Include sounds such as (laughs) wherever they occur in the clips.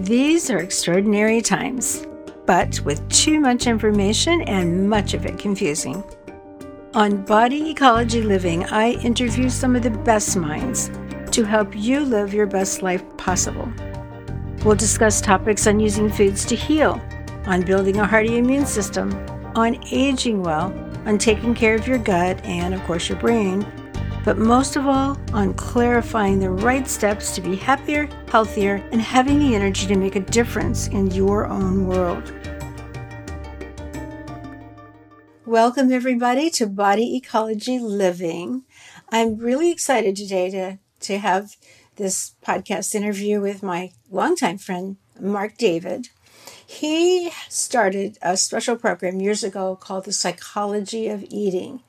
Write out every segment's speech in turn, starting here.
These are extraordinary times, but with too much information and much of it confusing. On Body Ecology Living, I interview some of the best minds to help you live your best life possible. We'll discuss topics on using foods to heal, on building a hearty immune system, on aging well, on taking care of your gut and, of course, your brain, but most of all, on clarifying the right steps to be happier, healthier, and having the energy to make a difference in your own world. Welcome, everybody, to Body Ecology Living. I'm really excited today to, to have this podcast interview with my longtime friend, Marc David. He started a special program years ago called The Psychology of Eating.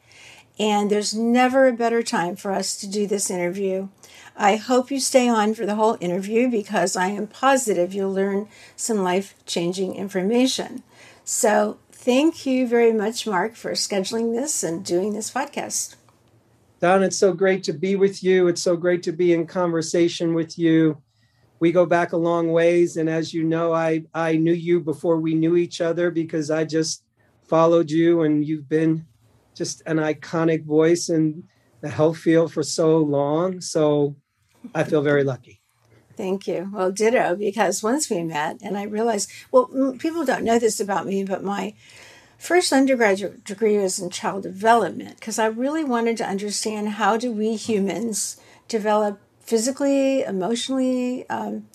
And there's never a better time for us to do this interview. I hope you stay on for the whole interview because I am positive you'll learn some life changing information. So, thank you very much, Marc, for scheduling this and doing this podcast. Don, it's so great to be with you. It's so great to be in conversation with you. We go back a long ways. And as you know, I, I knew you before we knew each other because I just followed you and you've been just an iconic voice in the health field for so long. So I feel very lucky. Thank you. Well, ditto, because once we met and I realized, well, people don't know this about me, but my first undergraduate degree was in child development because I really wanted to understand how do we humans develop physically, emotionally. Um,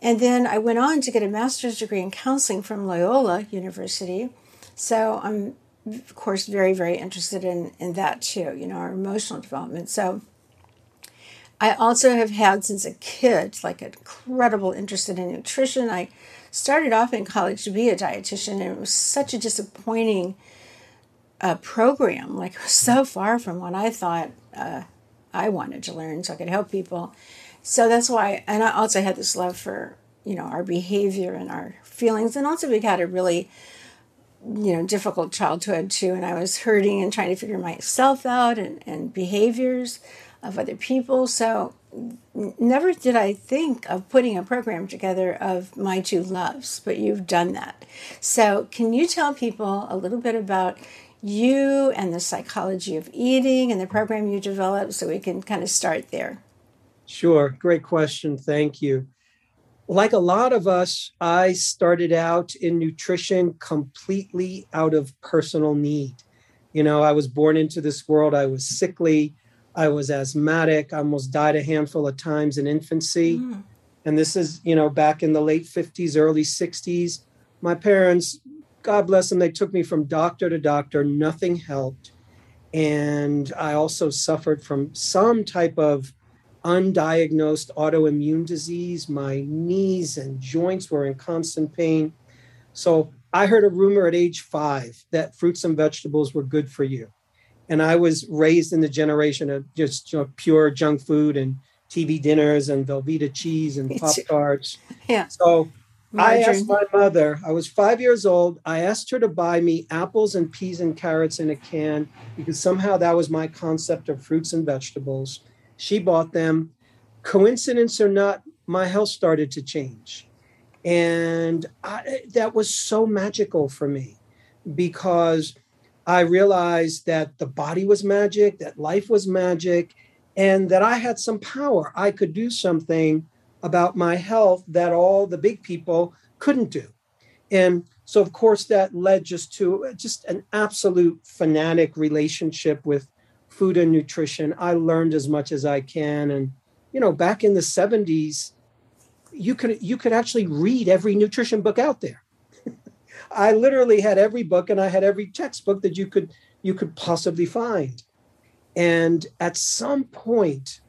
and then I went on to get a master's degree in counseling from Loyola University. So I'm of course, very, very interested in, in that too, you know, our emotional development. So I also have had since a kid, like an incredible interest in nutrition. I started off in college to be a dietitian, and it was such a disappointing uh, program. Like, so far from what I thought uh, I wanted to learn so I could help people. So that's why, and I also had this love for, you know, our behavior and our feelings. And also, we had a really you know difficult childhood too and i was hurting and trying to figure myself out and, and behaviors of other people. So never did i think of putting a program together of my two loves but you've done that. So can you tell people a little bit about you and the psychology of eating and the program you developed so we can kind of start there? Sure. Great question. Thank you like a lot of us, I started out in nutrition completely out of personal need. You know, I was born into this world, I was sickly, I was asthmatic, I almost died a handful of times in infancy. Mm. And this is, you know, back in the late 50s, early 60s. My parents, God bless them, they took me from doctor to doctor, nothing helped. And I also suffered from some type of undiagnosed autoimmune disease. My knees and joints were in constant pain. So I heard a rumor at age five that fruits and vegetables were good for you. And I was raised in the generation of just you know, pure junk food and TV dinners and Velveeta cheese and Pop Tarts. Yeah. So Margarine. I asked my mother, I was five years old. I asked her to buy me apples and peas and carrots in a can because somehow that was my concept of fruits and vegetables. She bought them. Coincidence or not, my health started to change. And I, that was so magical for me because I realized that the body was magic, that life was magic, and that I had some power. I could do something about my health that all the big people couldn't do. And so, of course, that led just to just an absolute fanatic relationship with food and nutrition. I learned as much as I can. And, you know, back in the 70s, you could you could actually read every nutrition book out there. (laughs) I literally had every book and I had every textbook that you could you could possibly find. And at some point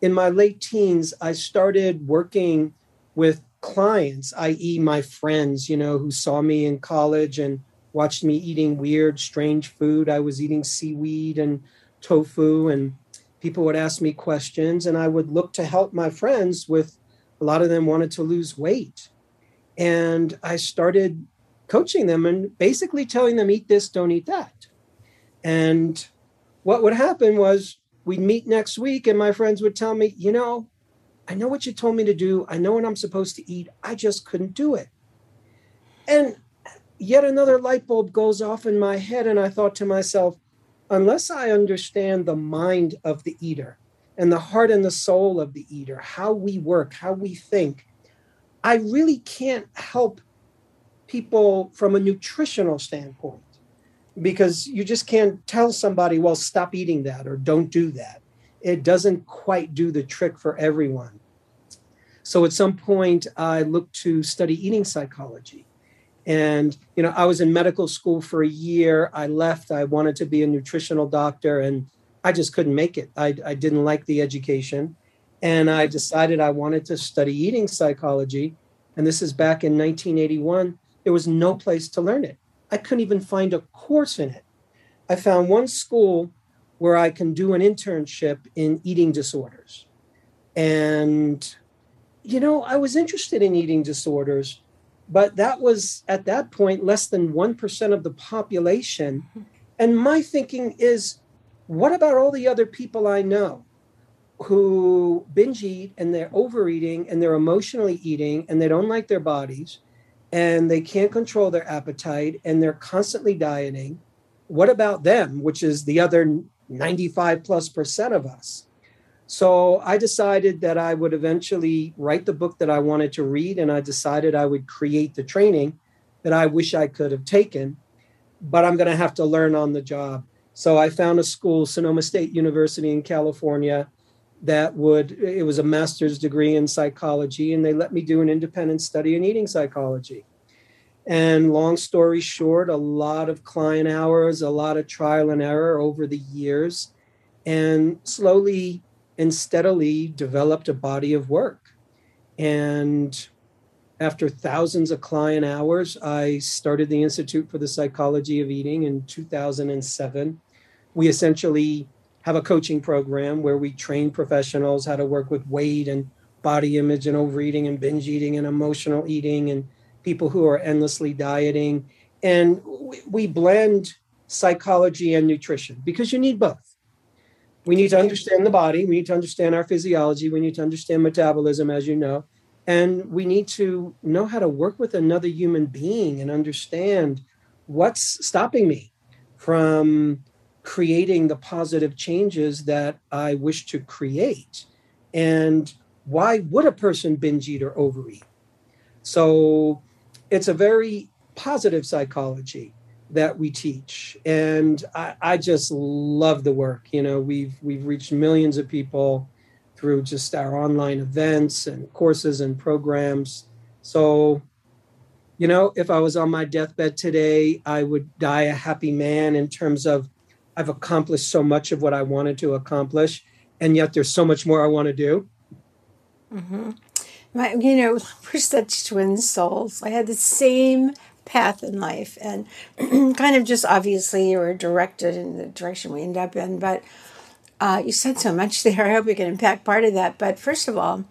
in my late teens, I started working with clients, i.e., my friends, you know, who saw me in college and watched me eating weird, strange food. I was eating seaweed and tofu and people would ask me questions and I would look to help my friends with a lot of them wanted to lose weight. And I started coaching them and basically telling them eat this, don't eat that. And what would happen was we'd meet next week and my friends would tell me, you know, I know what you told me to do. I know what I'm supposed to eat. I just couldn't do it. And yet another light bulb goes off in my head. And I thought to myself, unless I understand the mind of the eater and the heart and the soul of the eater, how we work, how we think, I really can't help people from a nutritional standpoint because you just can't tell somebody, well, stop eating that or don't do that. It doesn't quite do the trick for everyone. So at some point, I looked to study eating psychology. And, you know, I was in medical school for a year. I left. I wanted to be a nutritional doctor and I just couldn't make it. I, I didn't like the education. And I decided I wanted to study eating psychology. And this is back in 1981. There was no place to learn it. I couldn't even find a course in it. I found one school where I can do an internship in eating disorders. And, you know, I was interested in eating disorders, but that was at that point less than 1% of the population. And my thinking is, what about all the other people I know who binge eat and they're overeating and they're emotionally eating and they don't like their bodies and they can't control their appetite and they're constantly dieting. What about them, which is the other 95 plus percent of us? So I decided that I would eventually write the book that I wanted to read, and I decided I would create the training that I wish I could have taken, but I'm going to have to learn on the job. So I found a school, Sonoma State University in California, that would it was a master's degree in psychology and they let me do an independent study in eating psychology and long story short a lot of client hours a lot of trial and error over the years and slowly and steadily developed a body of work and after thousands of client hours i started the institute for the psychology of eating in 2007 we essentially have a coaching program where we train professionals how to work with weight and body image and overeating and binge eating and emotional eating and people who are endlessly dieting. And we blend psychology and nutrition because you need both. We need to understand the body, we need to understand our physiology, we need to understand metabolism, as you know, and we need to know how to work with another human being and understand what's stopping me from creating the positive changes that I wish to create. And why would a person binge eat or overeat? So it's a very positive psychology that we teach. And I, I just love the work. You know, we've we've reached millions of people through just our online events and courses and programs. So you know, if I was on my deathbed today, I would die a happy man in terms of I've accomplished so much of what I wanted to accomplish, and yet there's so much more I want to do. Mm-hmm. My, you know, (laughs) we're such twin souls. I had the same path in life, and (clears throat) kind of just obviously you were directed in the direction we end up in. But uh, you said so much (laughs) there. I hope we can impact part of that. But first of all,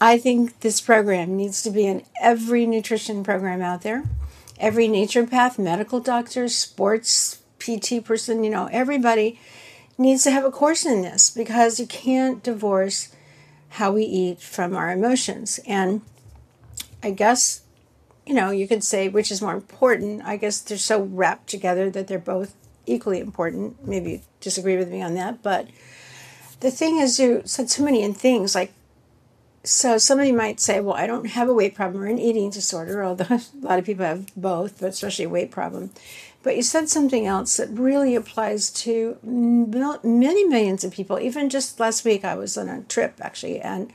I think this program needs to be in every nutrition program out there, every naturopath, medical doctor, sports PT person, you know, everybody needs to have a course in this because you can't divorce how we eat from our emotions. And I guess, you know, you could say which is more important. I guess they're so wrapped together that they're both equally important. Maybe you disagree with me on that. But the thing is, you said so many things like, so somebody might say, well, I don't have a weight problem or an eating disorder, although (laughs) a lot of people have both, but especially a weight problem. But you said something else that really applies to many millions of people. Even just last week, I was on a trip actually, and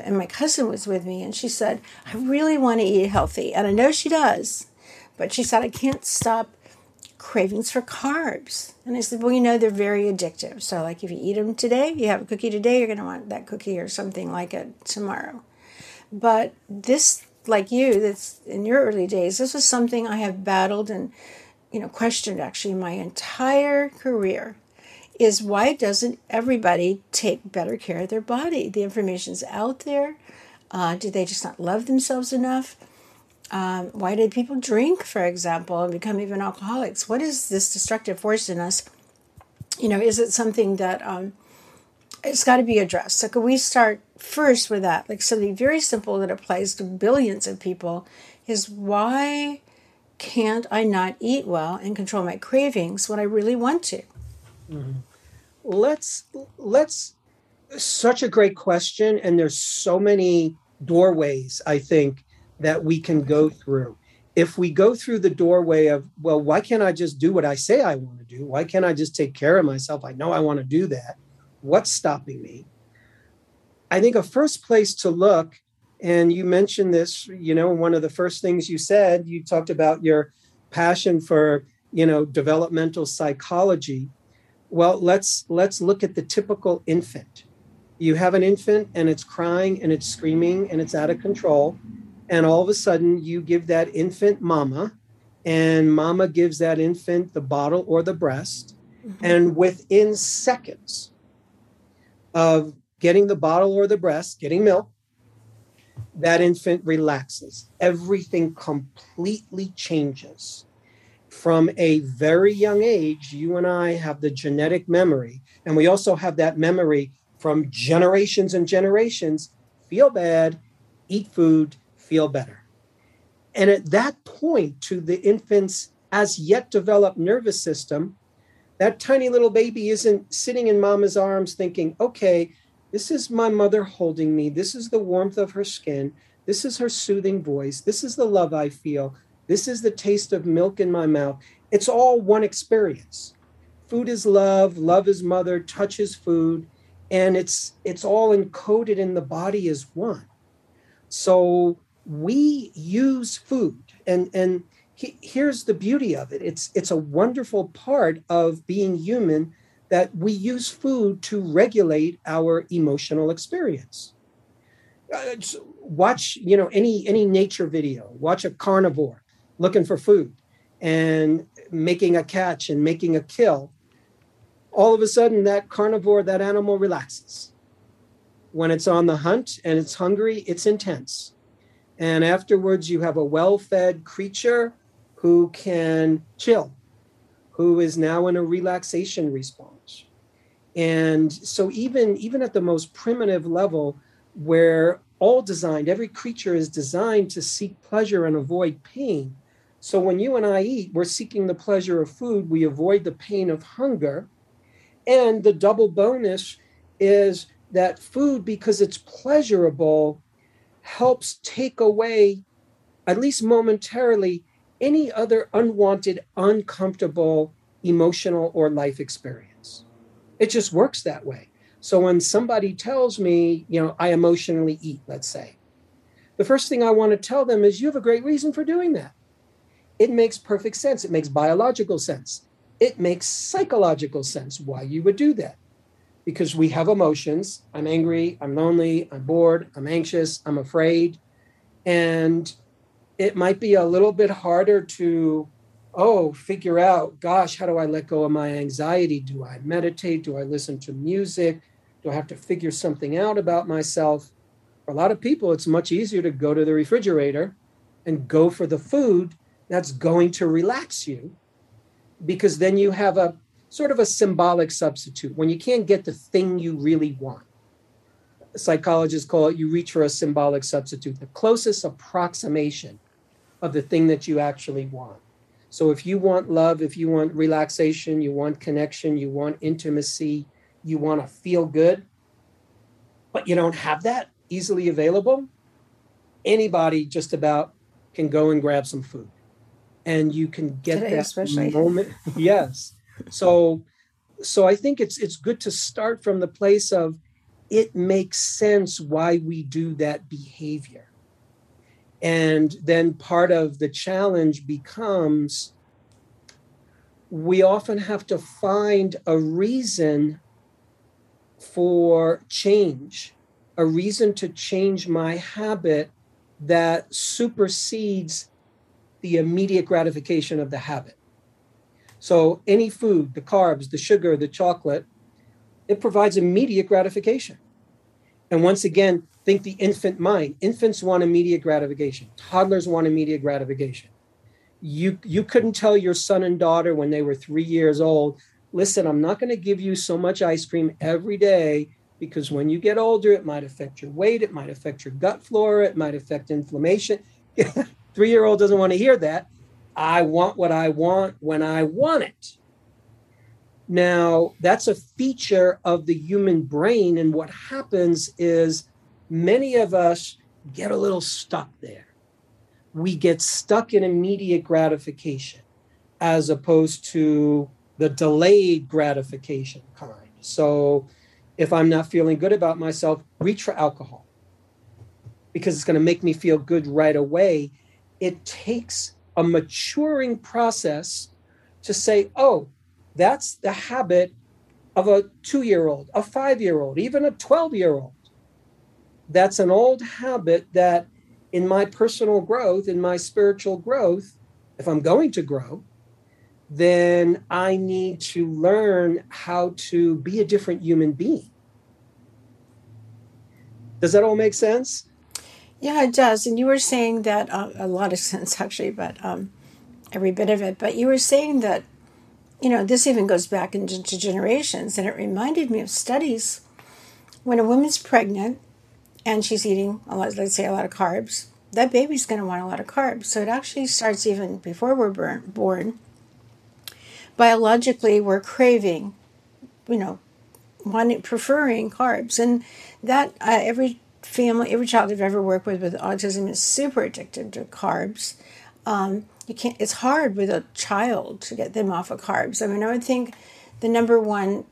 and my cousin was with me, and she said, "I really want to eat healthy," and I know she does, but she said, "I can't stop." cravings for carbs. And I said, well, you know, they're very addictive. So, like, if you eat them today, you have a cookie today, you're going to want that cookie or something like it tomorrow. But this, like you, that's in your early days, this was something I have battled and you know, questioned actually my entire career is why doesn't everybody take better care of their body? The information's out there. Uh, do they just not love themselves enough? Um, why do people drink, for example, and become even alcoholics? What is this destructive force in us? You know, is it something that um, it's got to be addressed. So could we start first with that? Like something very simple that applies to billions of people is why can't I not eat well and control my cravings when I really want to? Mm-hmm. Let's let's such a great question and there's so many doorways I think that we can go through. If we go through the doorway of, well, why can't I just do what I say I want to do? Why can't I just take care of myself? I know I want to do that. What's stopping me? I think a first place to look, and you mentioned this, you know, one of the first things you said, you talked about your passion for, you know, developmental psychology. Well, let's let's look at the typical infant. You have an infant and it's crying and it's screaming and it's out of control and all of a sudden you give that infant mama and mama gives that infant the bottle or the breast mm-hmm. and within seconds of getting the bottle or the breast getting milk that infant relaxes everything completely changes from a very young age you and i have the genetic memory and we also have that memory from generations and generations feel bad eat food feel better. And at that point, to the infant's as yet developed nervous system, that tiny little baby isn't sitting in mama's arms thinking, okay, this is my mother holding me. This is the warmth of her skin. This is her soothing voice. This is the love I feel. This is the taste of milk in my mouth. It's all one experience. Food is love, love is mother, touch is food, and it's it's all encoded in the body as one. So we use food and and he, here's the beauty of it it's it's a wonderful part of being human that we use food to regulate our emotional experience uh, watch you know any any nature video watch a carnivore looking for food and making a catch and making a kill all of a sudden that carnivore that animal relaxes when it's on the hunt and it's hungry it's intense and afterwards, you have a well fed creature who can chill, who is now in a relaxation response. And so, even, even at the most primitive level, where all designed, every creature is designed to seek pleasure and avoid pain. So, when you and I eat, we're seeking the pleasure of food, we avoid the pain of hunger. And the double bonus is that food, because it's pleasurable, helps take away, at least momentarily, any other unwanted, uncomfortable emotional or life experience. It just works that way. So when somebody tells me, you know, I emotionally eat, let's say, the first thing I want to tell them is you have a great reason for doing that. It makes perfect sense. It makes biological sense. It makes psychological sense why you would do that because we have emotions. I'm angry, I'm lonely, I'm bored, I'm anxious, I'm afraid. And it might be a little bit harder to, oh, figure out, gosh, how do I let go of my anxiety? Do I meditate? Do I listen to music? Do I have to figure something out about myself? For a lot of people, it's much easier to go to the refrigerator and go for the food that's going to relax you because then you have a sort of a symbolic substitute when you can't get the thing you really want. Psychologists call it you reach for a symbolic substitute, the closest approximation of the thing that you actually want. So if you want love, if you want relaxation, you want connection, you want intimacy, you want to feel good, but you don't have that easily available, anybody just about can go and grab some food. And you can get Today, that especially. moment. (laughs) yes so so i think it's it's good to start from the place of it makes sense why we do that behavior and then part of the challenge becomes we often have to find a reason for change a reason to change my habit that supersedes the immediate gratification of the habit so any food, the carbs, the sugar, the chocolate, it provides immediate gratification. And once again, think the infant mind. Infants want immediate gratification. Toddlers want immediate gratification. You you couldn't tell your son and daughter when they were 3 years old, listen, I'm not going to give you so much ice cream every day because when you get older, it might affect your weight, it might affect your gut flora, it might affect inflammation. (laughs) Three year old doesn't want to hear that. I want what I want when I want it. Now, that's a feature of the human brain. And what happens is many of us get a little stuck there. We get stuck in immediate gratification as opposed to the delayed gratification kind. So, if I'm not feeling good about myself, reach for alcohol because it's going to make me feel good right away. It takes a maturing process to say, oh, that's the habit of a two year old, a five year old, even a 12 year old. That's an old habit that in my personal growth, in my spiritual growth, if I'm going to grow, then I need to learn how to be a different human being. Does that all make sense? Yeah, it does. And you were saying that uh, a lot of (laughs) sense, actually, but um, every bit of it. But you were saying that, you know, this even goes back into generations. And it reminded me of studies when a woman's pregnant and she's eating, a lot, let's say, a lot of carbs, that baby's going to want a lot of carbs. So it actually starts even before we're born biologically we're craving, you know, wanting preferring carbs, and that uh, every family, every child I've ever worked with with autism is super addicted to carbs. Um, you can't. It's hard with a child to get them off of carbs. I mean, I would think the number one.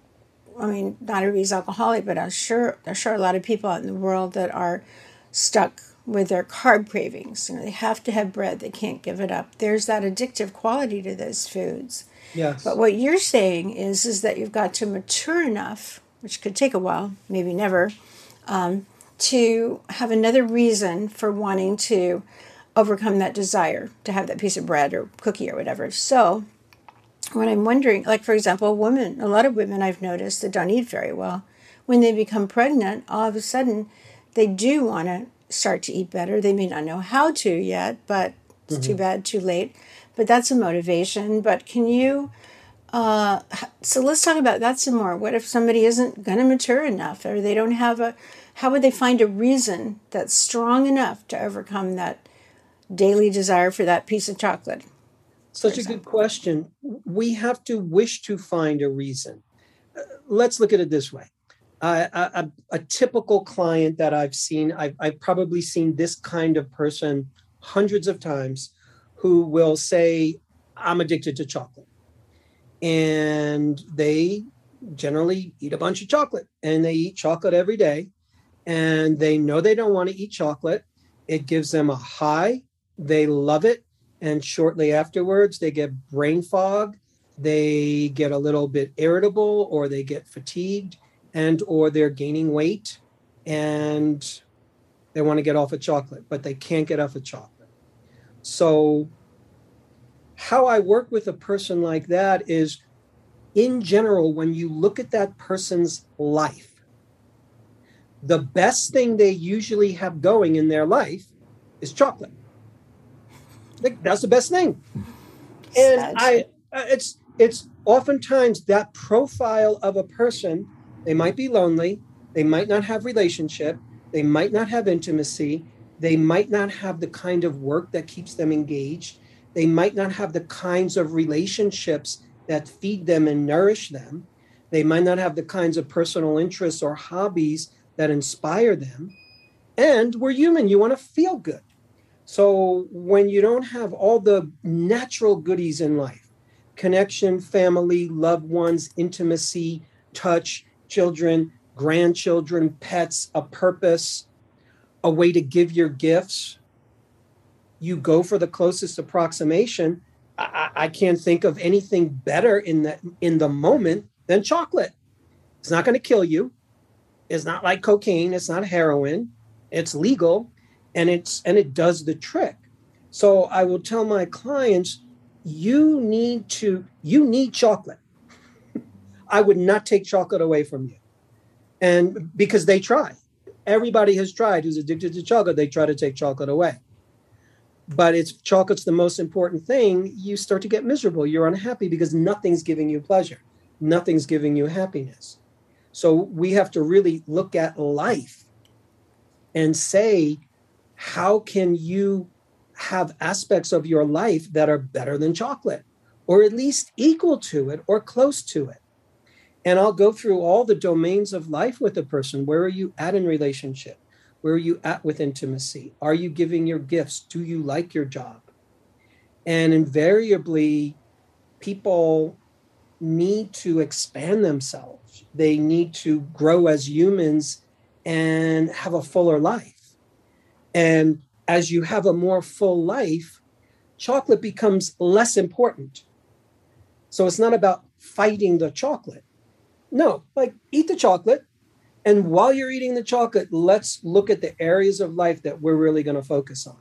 I mean, not everybody's alcoholic, but I'm sure there's sure a lot of people out in the world that are stuck with their carb cravings. You know, they have to have bread; they can't give it up. There's that addictive quality to those foods. Yes. But what you're saying is is that you've got to mature enough, which could take a while, maybe never, um, to have another reason for wanting to overcome that desire to have that piece of bread or cookie or whatever. So, when I'm wondering, like for example, women, a lot of women I've noticed that don't eat very well, when they become pregnant, all of a sudden they do want to start to eat better. They may not know how to yet, but it's mm-hmm. too bad, too late but that's a motivation. But can you? Uh, so let's talk about that some more. What if somebody isn't going to mature enough, or they don't have a? How would they find a reason that's strong enough to overcome that daily desire for that piece of chocolate? Such a good question. We have to wish to find a reason. Uh, let's look at it this way. Uh, a, a, typical client that I've seen, I've, I've probably seen this kind of person hundreds of times who will say, I'm addicted to chocolate. And they generally eat a bunch of chocolate and they eat chocolate every day. And they know they don't want to eat chocolate. It gives them a high. They love it. And shortly afterwards, they get brain fog. They get a little bit irritable or they get fatigued and or they're gaining weight and they want to get off of chocolate, but they can't get off of chocolate. So, how I work with a person like that is in general, when you look at that person's life, the best thing they usually have going in their life is chocolate. That's the best thing. And I, uh, it's it's oftentimes that profile of a person. They might be lonely. They might not have relationship. They might not have intimacy. They might not have the kind of work that keeps them engaged. They might not have the kinds of relationships that feed them and nourish them. They might not have the kinds of personal interests or hobbies that inspire them. And we're human, you want to feel good. So when you don't have all the natural goodies in life connection, family, loved ones, intimacy, touch, children, grandchildren, pets, a purpose, a way to give your gifts, you go for the closest approximation. I, I can't think of anything better in the in the moment than chocolate. It's not going to kill you. It's not like cocaine. It's not heroin. It's legal, and it's and it does the trick. So I will tell my clients, you need to you need chocolate. (laughs) I would not take chocolate away from you, and because they try everybody has tried who's addicted to chocolate, they try to take chocolate away. But it's chocolate's the most important thing, you start to get miserable. You're unhappy because nothing's giving you pleasure, nothing's giving you happiness. So we have to really look at life and say, how can you have aspects of your life that are better than chocolate, or at least equal to it or close to it? And I'll go through all the domains of life with a person. Where are you at in relationship? Where are you at with intimacy? Are you giving your gifts? Do you like your job? And invariably, people need to expand themselves. They need to grow as humans and have a fuller life. And as you have a more full life, chocolate becomes less important. So it's not about fighting the chocolate. No, like eat the chocolate. And while you're eating the chocolate, let's look at the areas of life that we're really going to focus on.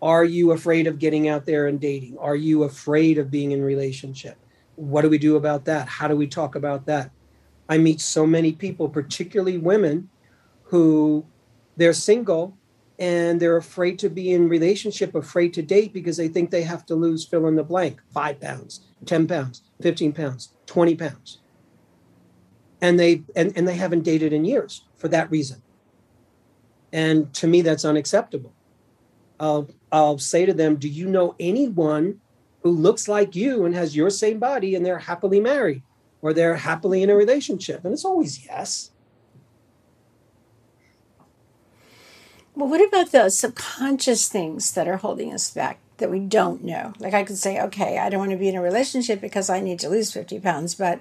Are you afraid of getting out there and dating? Are you afraid of being in relationship? What do we do about that? How do we talk about that? I meet so many people, particularly women, who they're single and they're afraid to be in relationship, afraid to date because they think they have to lose fill in the blank, five pounds, 10 pounds, 15 pounds, 20 pounds. And they and, and they haven't dated in years for that reason. And to me, that's unacceptable. I'll I'll say to them, Do you know anyone who looks like you and has your same body and they're happily married or they're happily in a relationship? And it's always yes. Well, what about the subconscious things that are holding us back that we don't know? Like I could say, okay, I don't want to be in a relationship because I need to lose 50 pounds, but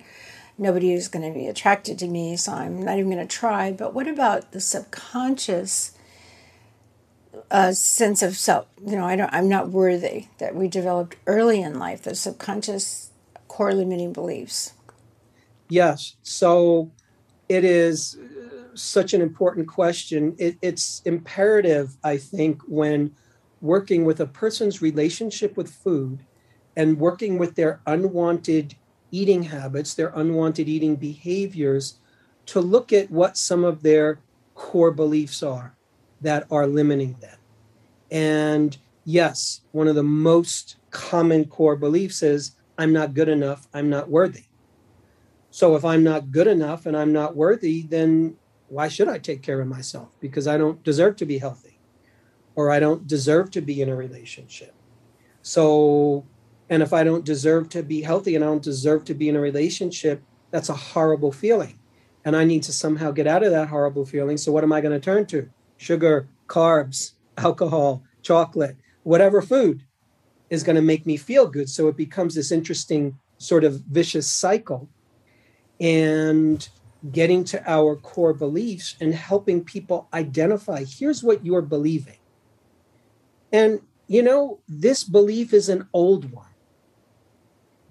nobody is going to be attracted to me, so I'm not even going to try. But what about the subconscious a sense of self. You know, I don't. I'm not worthy that we developed early in life. The subconscious core limiting beliefs. Yes. So it is uh, such an important question. It, it's imperative, I think, when working with a person's relationship with food and working with their unwanted eating habits, their unwanted eating behaviors, to look at what some of their core beliefs are that are limiting them. And yes, one of the most common core beliefs is I'm not good enough, I'm not worthy. So if I'm not good enough and I'm not worthy, then why should I take care of myself? Because I don't deserve to be healthy or I don't deserve to be in a relationship. So, and if I don't deserve to be healthy and I don't deserve to be in a relationship, that's a horrible feeling. And I need to somehow get out of that horrible feeling. So, what am I going to turn to? sugar, carbs, alcohol, chocolate, whatever food is going to make me feel good. So it becomes this interesting sort of vicious cycle. And getting to our core beliefs and helping people identify here's what you're believing. And, you know, this belief is an old one.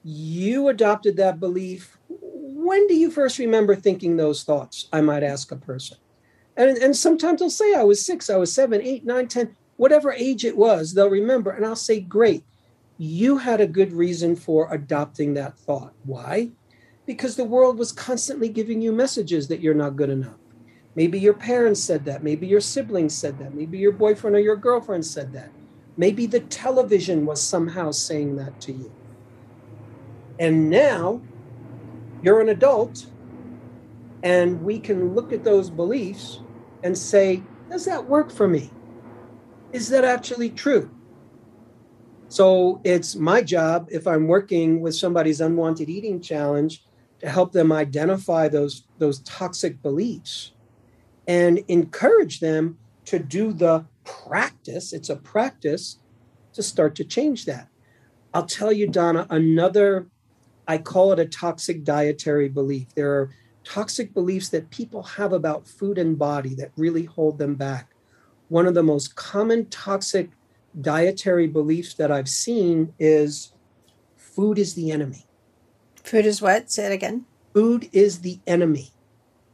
You adopted that belief. When do you first remember thinking those thoughts? I might ask a person. And, and sometimes they'll say I was six, I was seven, eight, nine, ten, whatever age it was, they'll remember. And I'll say, great, you had a good reason for adopting that thought. Why? Because the world was constantly giving you messages that you're not good enough. Maybe your parents said that. Maybe your siblings said that. Maybe your boyfriend or your girlfriend said that. Maybe the television was somehow saying that to you. And now you're an adult and we can look at those beliefs and say, does that work for me? Is that actually true? So it's my job if I'm working with somebody's unwanted eating challenge to help them identify those, those toxic beliefs and encourage them to do the practice. It's a practice to start to change that. I'll tell you, Donna, another, I call it a toxic dietary belief. There are toxic beliefs that people have about food and body that really hold them back. One of the most common toxic dietary beliefs that I've seen is food is the enemy. Food is what? Say it again. Food is the enemy.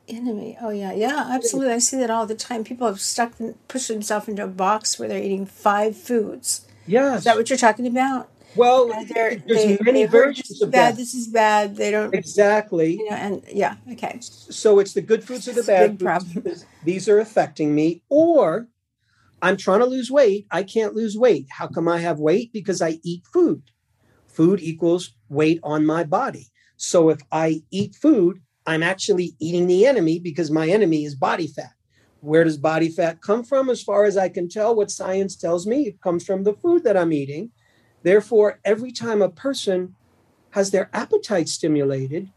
Enemy. Oh yeah, yeah, absolutely. I see that all the time. People have stuck and pushed themselves into a box where they're eating five foods. Yes. Is that what you're talking about? Well, there's they, many they versions of bad. That. This is bad. They don't exactly. You know, and yeah, okay. So it's the good foods or the bad foods. These are affecting me, or I'm trying to lose weight. I can't lose weight. How come I have weight? Because I eat food. Food equals weight on my body. So if I eat food, I'm actually eating the enemy because my enemy is body fat. Where does body fat come from? As far as I can tell, what science tells me, it comes from the food that I'm eating. Therefore, every time a person has their appetite stimulated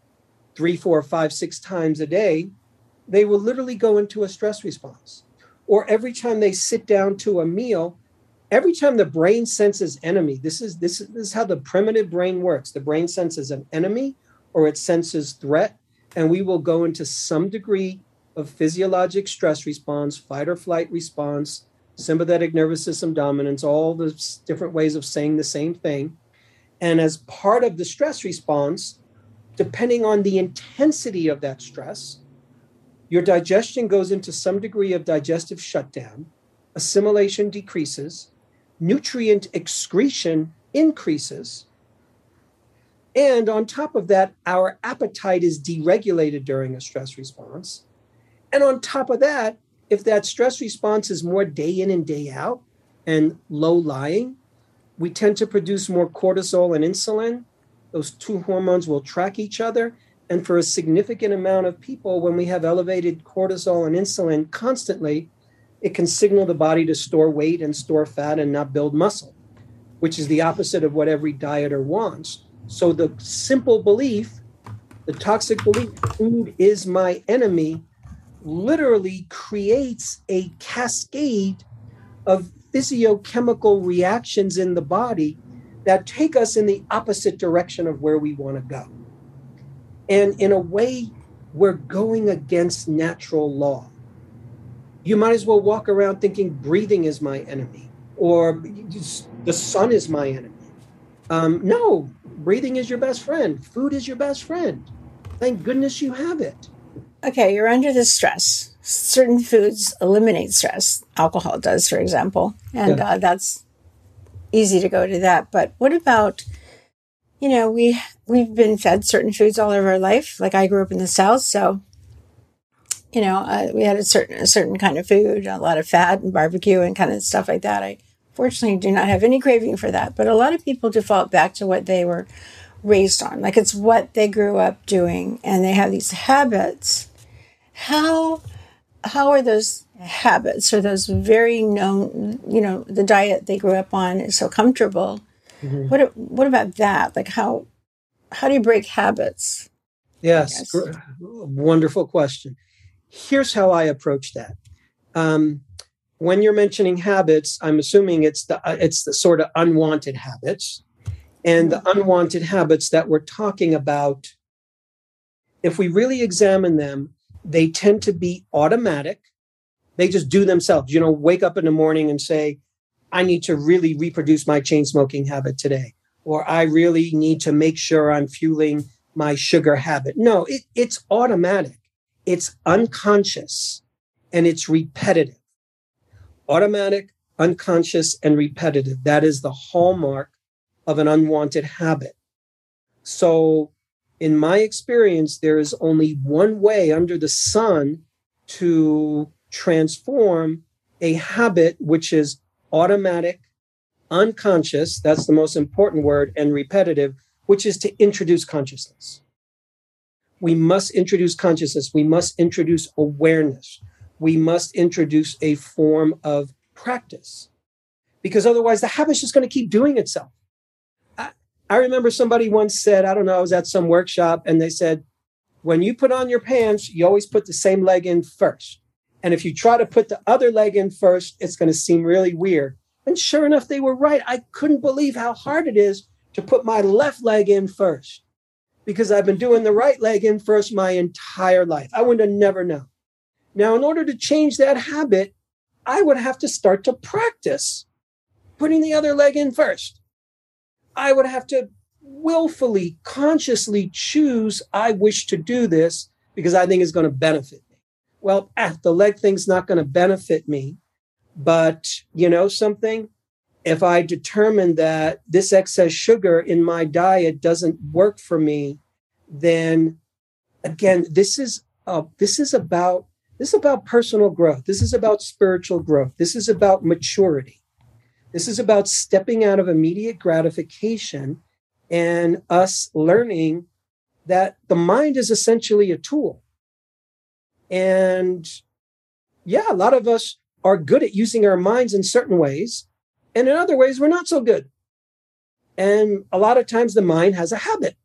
three, four, five, six times a day, they will literally go into a stress response. Or every time they sit down to a meal, every time the brain senses enemy, this is this, this is how the primitive brain works. The brain senses an enemy or it senses threat, and we will go into some degree of physiologic stress response, fight or flight response, sympathetic nervous system dominance, all the different ways of saying the same thing. And as part of the stress response, depending on the intensity of that stress, your digestion goes into some degree of digestive shutdown, assimilation decreases, nutrient excretion increases, and on top of that, our appetite is deregulated during a stress response. And on top of that, if that stress response is more day in and day out and low lying, we tend to produce more cortisol and insulin. Those two hormones will track each other. And for a significant amount of people, when we have elevated cortisol and insulin constantly, it can signal the body to store weight and store fat and not build muscle, which is the opposite of what every dieter wants. So the simple belief, the toxic belief, food is my enemy, literally creates a cascade of physiochemical reactions in the body that take us in the opposite direction of where we want to go. And in a way, we're going against natural law. You might as well walk around thinking breathing is my enemy or the sun is my enemy. Um, no, breathing is your best friend, food is your best friend. Thank goodness you have it. Okay, you're under the stress. Certain foods eliminate stress. Alcohol does, for example. And yeah. uh, that's easy to go to that. But what about you know, we we've been fed certain foods all of our life. Like I grew up in the South, so you know, uh, we had a certain a certain kind of food, a lot of fat and barbecue and kind of stuff like that. I fortunately do not have any craving for that, but a lot of people default back to what they were raised on, like it's what they grew up doing, and they have these habits. How how are those habits or those very known, you know, the diet they grew up on is so comfortable? Mm-hmm. What what about that? Like how how do you break habits? Yes, wonderful question. Here's how I approach that. Um, when you're mentioning habits, I'm assuming it's the uh, it's the sort of unwanted habits, and the unwanted habits that we're talking about. If we really examine them, they tend to be automatic. They just do themselves. You know, wake up in the morning and say, I need to really reproduce my chain smoking habit today, or I really need to make sure I'm fueling my sugar habit. No, it, it's automatic, it's unconscious, and it's repetitive. Automatic, unconscious, and repetitive. That is the hallmark of an unwanted habit. So, in my experience, there is only one way under the sun to transform a habit which is automatic, unconscious, that's the most important word, and repetitive, which is to introduce consciousness. We must introduce consciousness. We must introduce awareness. We must introduce a form of practice because otherwise the habit's just going to keep doing itself. I, I remember somebody once said, I don't know, I was at some workshop and they said, when you put on your pants, you always put the same leg in first. And if you try to put the other leg in first, it's going to seem really weird. And sure enough, they were right. I couldn't believe how hard it is to put my left leg in first because I've been doing the right leg in first my entire life. I would have never known. Now, in order to change that habit, I would have to start to practice putting the other leg in first. I would have to willfully, consciously choose, I wish to do this because I think it's going to benefit me. well, ah, the leg thing's not going to benefit me. But you know something? If I determine that this excess sugar in my diet doesn't work for me, then again, this is this is about this is about personal growth. This is about spiritual growth. This is about maturity. This is about stepping out of immediate gratification and us learning that the mind is essentially a tool. And yeah, a lot of us are good at using our minds in certain ways, and in other ways, we're not so good. And a lot of times the mind has a habit.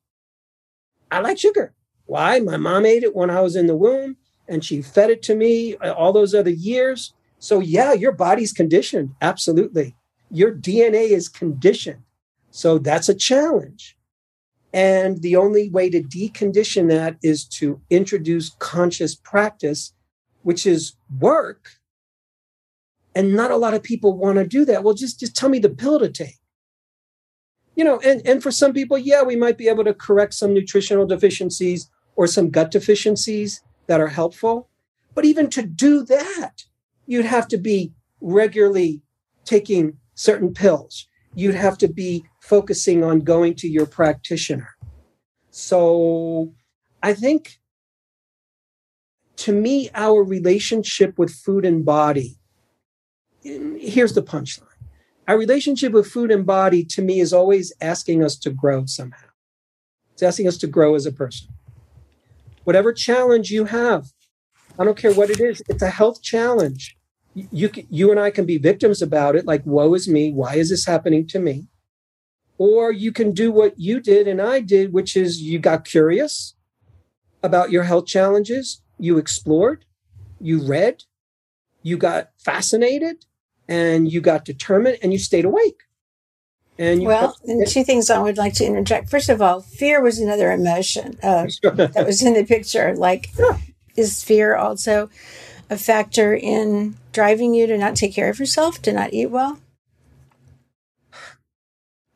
I like sugar. Why? My mom ate it when I was in the womb and she fed it to me uh, all those other years. So, yeah, your body's conditioned. Absolutely. Your DNA is conditioned. So, that's a challenge. And the only way to decondition that is to introduce conscious practice, which is work. And not a lot of people want to do that. Well, just, just tell me the pill to take. You know, and, and for some people, yeah, we might be able to correct some nutritional deficiencies or some gut deficiencies that are helpful. But even to do that, you'd have to be regularly taking certain pills. You'd have to be focusing on going to your practitioner. So I think to me, our relationship with food and body, here's the punchline. Our relationship with food and body to me is always asking us to grow somehow. It's asking us to grow as a person. Whatever challenge you have, I don't care what it is, it's a health challenge. You, you and I can be victims about it, like, woe is me. Why is this happening to me? Or you can do what you did and I did, which is you got curious about your health challenges, you explored, you read, you got fascinated, and you got determined and you stayed awake. And well, and two things I would like to interject. First of all, fear was another emotion uh, (laughs) that was in the picture. Like, yeah. is fear also a factor in driving you to not take care of yourself, to not eat well?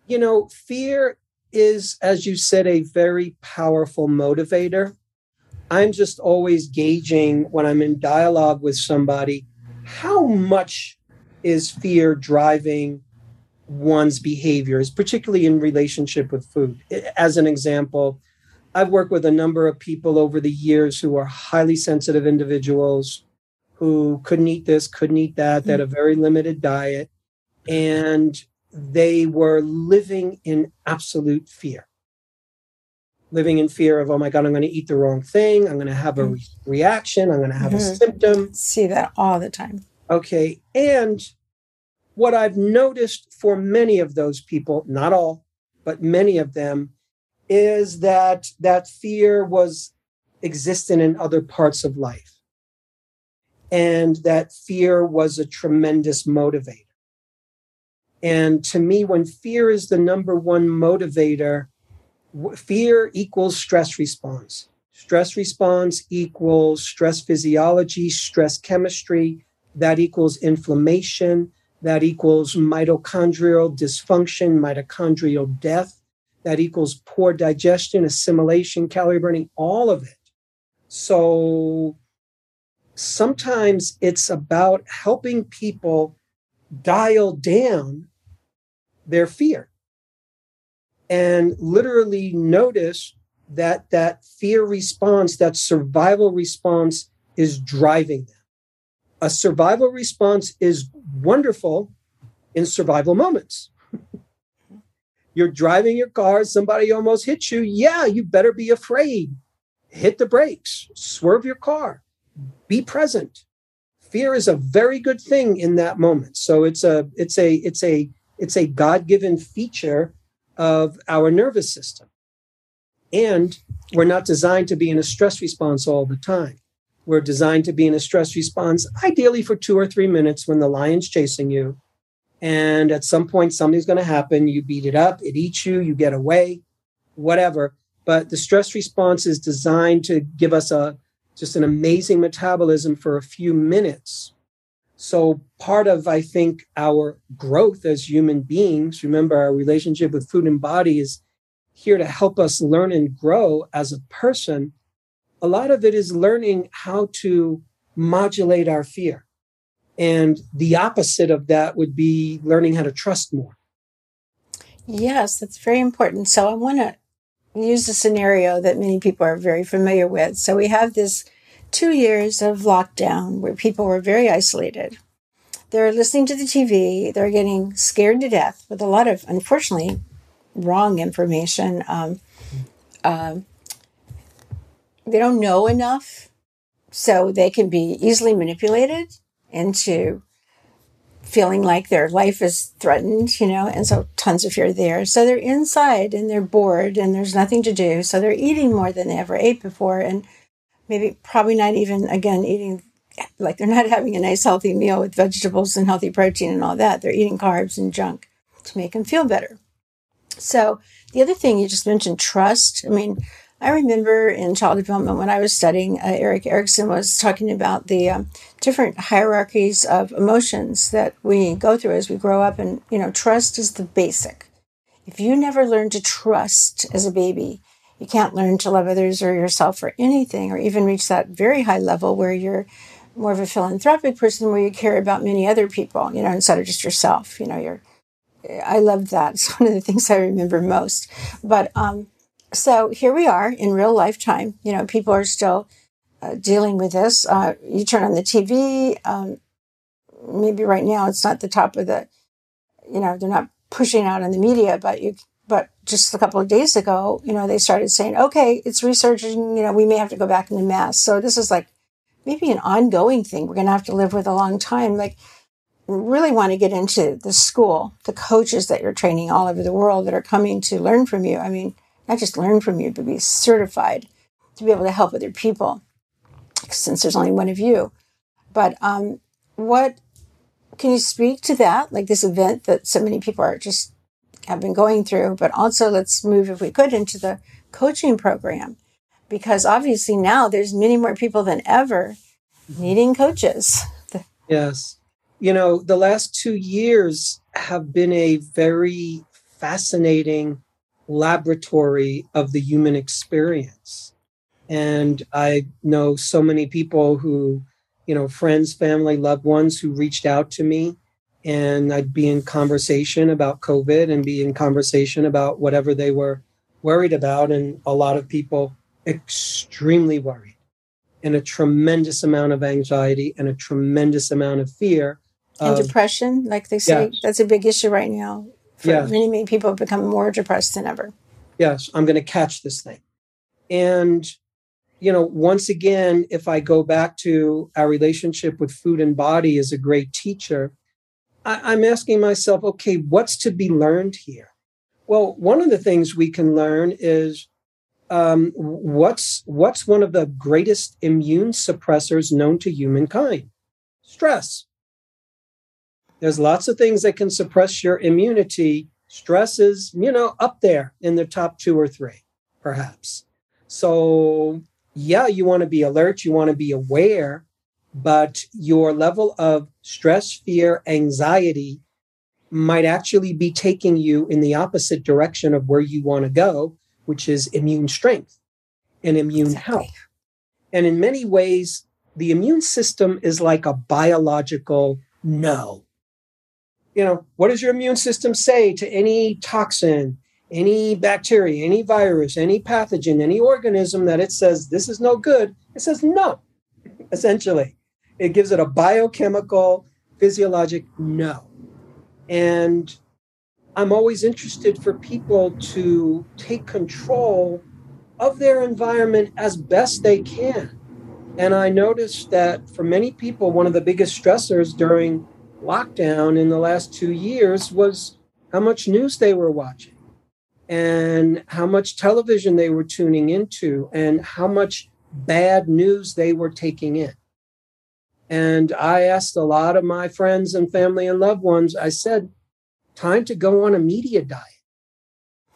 you know, fear is, as you said, a very powerful motivator. I'm just always gauging when I'm in dialogue with somebody how much is fear driving one's behaviors, particularly in relationship with food. As an example, I've worked with a number of people over the years who are highly sensitive individuals who couldn't eat this, couldn't eat that, that had a very limited diet. And they were living in absolute fear. Living in fear of, oh my God, I'm going to eat the wrong thing. I'm going to have a re- reaction. I'm going to have mm-hmm. a symptom. See that all the time. Okay. And what I've noticed for many of those people, not all, but many of them, is that that fear was existent in other parts of life. And that fear was a tremendous motivator. And to me, when fear is the number one motivator, fear equals stress response. Stress response equals stress physiology, stress chemistry. That equals inflammation. That equals mitochondrial dysfunction, mitochondrial death. That equals poor digestion, assimilation, calorie burning, all of it. So sometimes it's about helping people dial down their fear and literally notice that that fear response that survival response is driving them a survival response is wonderful in survival moments. (laughs) You're driving your car somebody almost hits you. Yeah you better be afraid. Hit the brakes swerve your car be present. Fear is a very good thing in that moment. So it's a it's a it's a it's a God given feature of our nervous system. And we're not designed to be in a stress response all the time. We're designed to be in a stress response, ideally for two or three minutes when the lion's chasing you. And at some point, something's going to happen. You beat it up, it eats you, you get away, whatever. But the stress response is designed to give us a just an amazing metabolism for a few minutes so, part of, I think, our growth as human beings, remember, our relationship with food and body is here to help us learn and grow as a person. A lot of it is learning how to modulate our fear. And the opposite of that would be learning how to trust more. Yes, that's very important. So, I want to use a scenario that many people are very familiar with. So, we have this two years of lockdown where people were very isolated. They're listening to the TV, they're getting scared to death with a lot of, unfortunately, wrong information. Um, uh, they don't know enough, so they can be easily manipulated into feeling like their life is threatened, you know, and so tons of fear there. So they're inside and they're bored and there's nothing to do. So they're eating more than they ever ate before and maybe probably not even again eating like they're not (laughs) having a nice healthy meal with vegetables and healthy protein and all that. They're eating carbs and junk to make them feel better. So the other thing you just mentioned, trust. I mean, I remember in child development when I was studying, uh, Erik Erikson was talking about the um, different hierarchies of emotions that we go through as we grow up, and you know, trust is the basic. If you never learn to trust as a baby, you can't learn to love others or yourself or anything, or even reach that very high level where you're more of a philanthropic person, where you care about many other people, you know, instead of just yourself. You know, you're I love that. (laughs) It's one of the things I remember most. But um, so here we are in real lifetime. You know, people are still uh, dealing with this. Uh, you turn on the TV. Um, maybe right now it's not the top of the, you know, they're not pushing out on the media, but you. But just a couple of days ago, you know, they started saying, "Okay, it's resurging. You know, we may have to go back into mass." So this is like maybe an ongoing thing. We're going to have to live with a long time. Like really want to get into the school, the coaches that you're training all over the world that are coming to learn from you. I mean, not just learn from you, but be certified to be able to help other people since there's only one of you. But um, what can you speak to that? Like this event that so many people are just have been going through, but also let's move, if we could, into the coaching program because obviously now there's many more people than ever needing coaches. Yes you know, the last two years have been a very fascinating laboratory of the human experience. And I know so many people who, you know, friends, family, loved ones who reached out to me. And I'd be in conversation about COVID and be in conversation about whatever they were worried about. And a lot of people extremely worried and a tremendous amount of anxiety and a tremendous amount of fear and um, depression, like they say, yeah. that's a big issue right now. For yeah. many, many people have become more depressed than ever. Yes, I'm going to catch this thing. And, you know, once again, if I go back to our relationship with food and body as a great teacher, I, I'm asking myself, okay, what's to be learned here? Well, one of the things we can learn is um, what's what's one of the greatest immune suppressors known to humankind? Stress. There's lots of things that can suppress your immunity. Stress is, you know, up there in the top two or three, perhaps. So, yeah, you want to be alert, you want to be aware, but your level of stress, fear, anxiety might actually be taking you in the opposite direction of where you want to go, which is immune strength and immune exactly. health. And in many ways, the immune system is like a biological no you know, what does your immune system say to any toxin, any bacteria, any virus, any pathogen, any organism that it says this is no good? It says no, essentially. It gives it a biochemical, physiologic no. And I'm always interested for people to take control of their environment as best they can. And I noticed that for many people, one of the biggest stressors during lockdown in the last two years was how much news they were watching and how much television they were tuning into and how much bad news they were taking in. And I asked a lot of my friends and family and loved ones, I said, time to go on a media diet.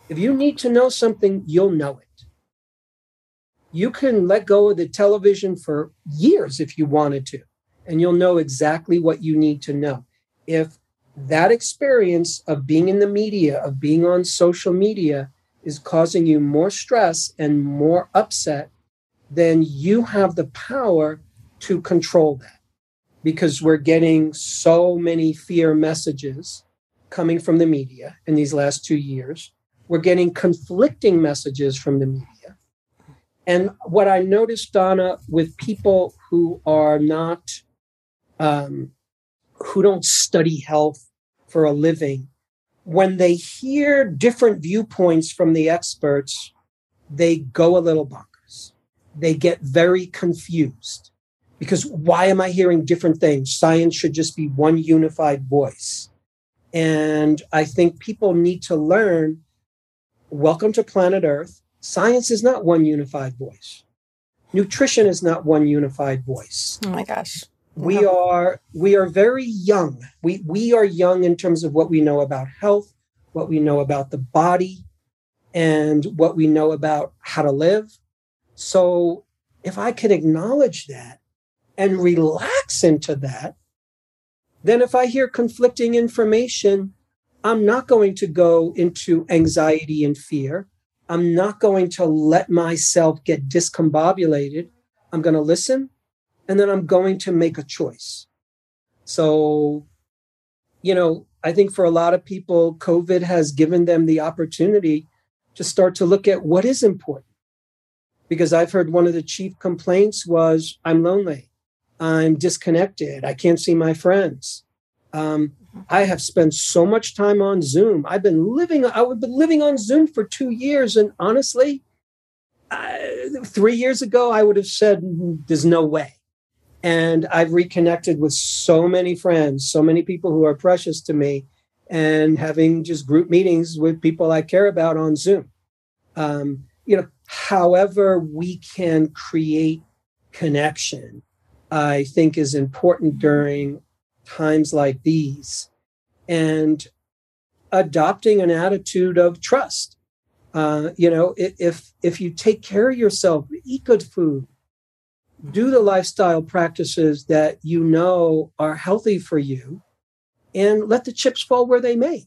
If you need to know something, you'll know it. You can let go of the television for years if you wanted to and you'll know exactly what you need to know. If that experience of being in the media, of being on social media, is causing you more stress and more upset, then you have the power to control that because we're getting so many fear messages coming from the media in these last two years. We're getting conflicting messages from the media. And what I noticed, Donna, with people who are not um, who don't study health for a living, when they hear different viewpoints from the experts, they go a little bonkers. they get very confused because why am I hearing different things? Science should just be one unified voice. And I think people need to learn welcome to planet Earth. Science is not one unified voice. Nutrition is not one unified voice. Oh my gosh. We are we are very young. We we are young in terms of what we know about health, what we know about the body, and what we know about how to live. So if I can acknowledge that and relax into that, then if I hear conflicting information, I'm not going to go into anxiety and fear. I'm not going to let myself get discombobulated. I'm going to listen and then I'm going to make a choice. So, you know, I think for a lot of people, COVID has given them the opportunity to start to look at what is important. Because I've heard one of the chief complaints was I'm lonely, I'm disconnected, I can't see my friends. Um, I have spent so much time on Zoom. I've been living. I've been living on Zoom for two years, and honestly, three years ago, I would have said, "There's no way." And I've reconnected with so many friends, so many people who are precious to me, and having just group meetings with people I care about on Zoom. Um, you know, however we can create connection, I think is important during times like these and adopting an attitude of trust. Uh, you know, if if you take care of yourself, eat good food, do the lifestyle practices that you know are healthy for you, and let the chips fall where they may.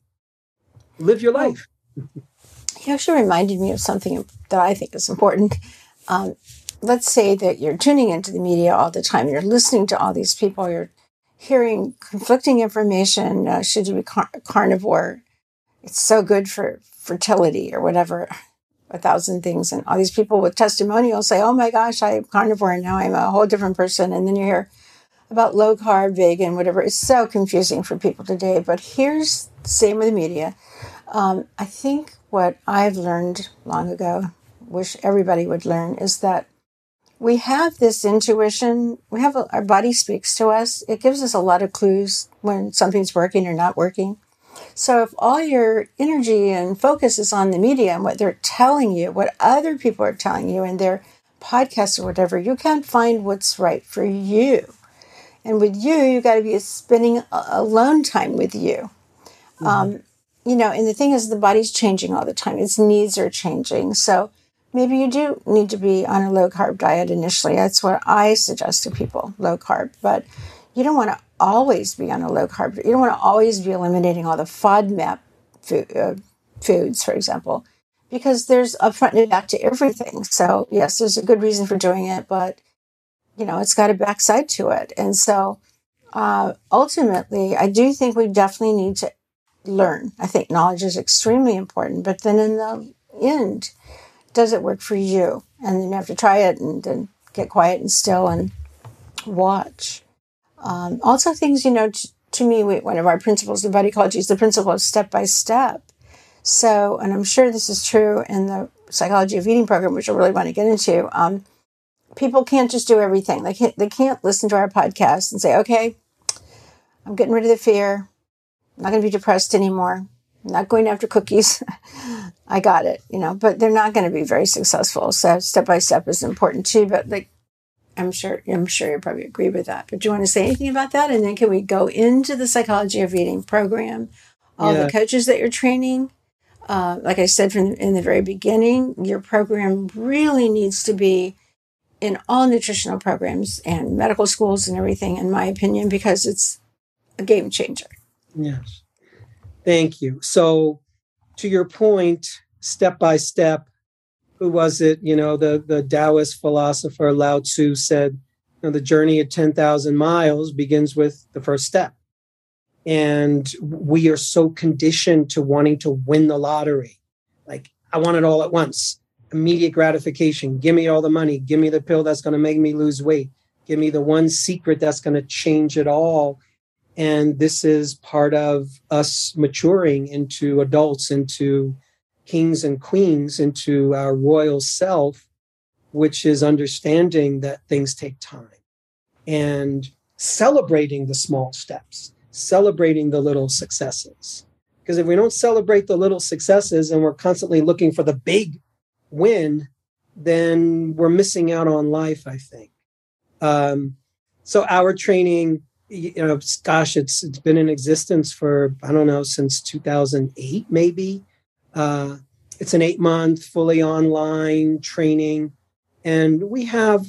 Live your life. (laughs) You actually reminded me of something that I think is important. Um, let's say that you're tuning into the media all the time, you're listening to all these people, you're hearing conflicting information. Uh, should you be car- carnivore? It's so good for fertility or whatever, a thousand things. And all these people with testimonials say, oh my gosh, I'm carnivore and now I'm a whole different person. And then you hear about low carb, vegan, whatever. It's so confusing for people today. But here's the same with the media. Um, I think what I've learned long ago, wish everybody would learn, is that we have this intuition. We have a, our body speaks to us. It gives us a lot of clues when something's working or not working. So if all your energy and focus is on the media and what they're telling you, what other people are telling you in their podcasts or whatever, you can't find what's right for you. And with you, you've got to be spending alone time with you. Mm-hmm. Um, you know, and the thing is, the body's changing all the time. Its needs are changing. So maybe you do need to be on a low carb diet initially. That's what I suggest to people low carb. But you don't want to always be on a low carb. You don't want to always be eliminating all the FODMAP food, uh, foods, for example, because there's a front and back to everything. So, yes, there's a good reason for doing it, but you know, it's got a backside to it. And so, uh, ultimately, I do think we definitely need to learn. I think knowledge is extremely important, but then in the end, does it work for you? And then you have to try it and then get quiet and still and watch. Um, also, things, you know, t- to me, we, one of our principles, body ecology, is the principle of step by step. So, and I'm sure this is true in the psychology of eating program, which I really want to get into. Um, people can't just do everything. They can't, they can't listen to our podcast and say, okay, I'm getting rid of the fear. I'm not going to be depressed anymore. I'm not going after cookies. (laughs) I got it, you know, but they're not going to be very successful. So step by step is important too. But like, I'm sure, I'm sure you probably agree with that. But do you want to say anything about that? And then can we go into the psychology of eating program? All yeah. the coaches that you're training, uh, like I said from the, in the very beginning, your program really needs to be in all nutritional programs and medical schools and everything, in my opinion, because it's a game changer. Yes. Thank you. So, to your point, step by step, who was it? You know, the, the Taoist philosopher Lao Tzu said, you know, the journey of 10,000 miles begins with the first step. And we are so conditioned to wanting to win the lottery. Like, I want it all at once immediate gratification. Give me all the money. Give me the pill that's going to make me lose weight. Give me the one secret that's going to change it all and this is part of us maturing into adults into kings and queens into our royal self which is understanding that things take time and celebrating the small steps, celebrating the little successes. Because if we don't celebrate the little successes and we're constantly looking for the big win, then we're missing out on life, I think. Um, so our training, you know, gosh, it's it's been in existence for I don't know since 2008, maybe. Uh, it's an eight month, fully online training, and we have,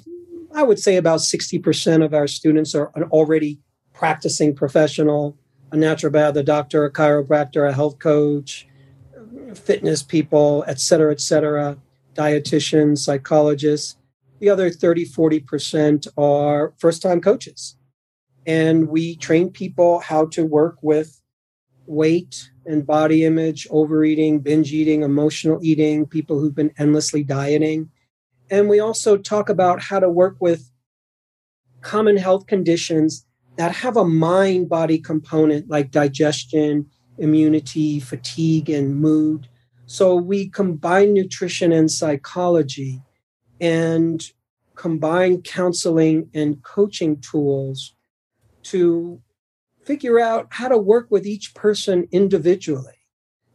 I would say, about 60% of our students are an already practicing professional, a naturopath, a doctor, a chiropractor, a health coach, fitness people, et cetera, et cetera, dietitians, psychologists. The other 30, 40% are first time coaches. And we train people how to work with weight and body image, overeating, binge eating, emotional eating, people who've been endlessly dieting. And we also talk about how to work with common health conditions that have a mind body component like digestion, immunity, fatigue, and mood. So we combine nutrition and psychology and combine counseling and coaching tools to figure out how to work with each person individually.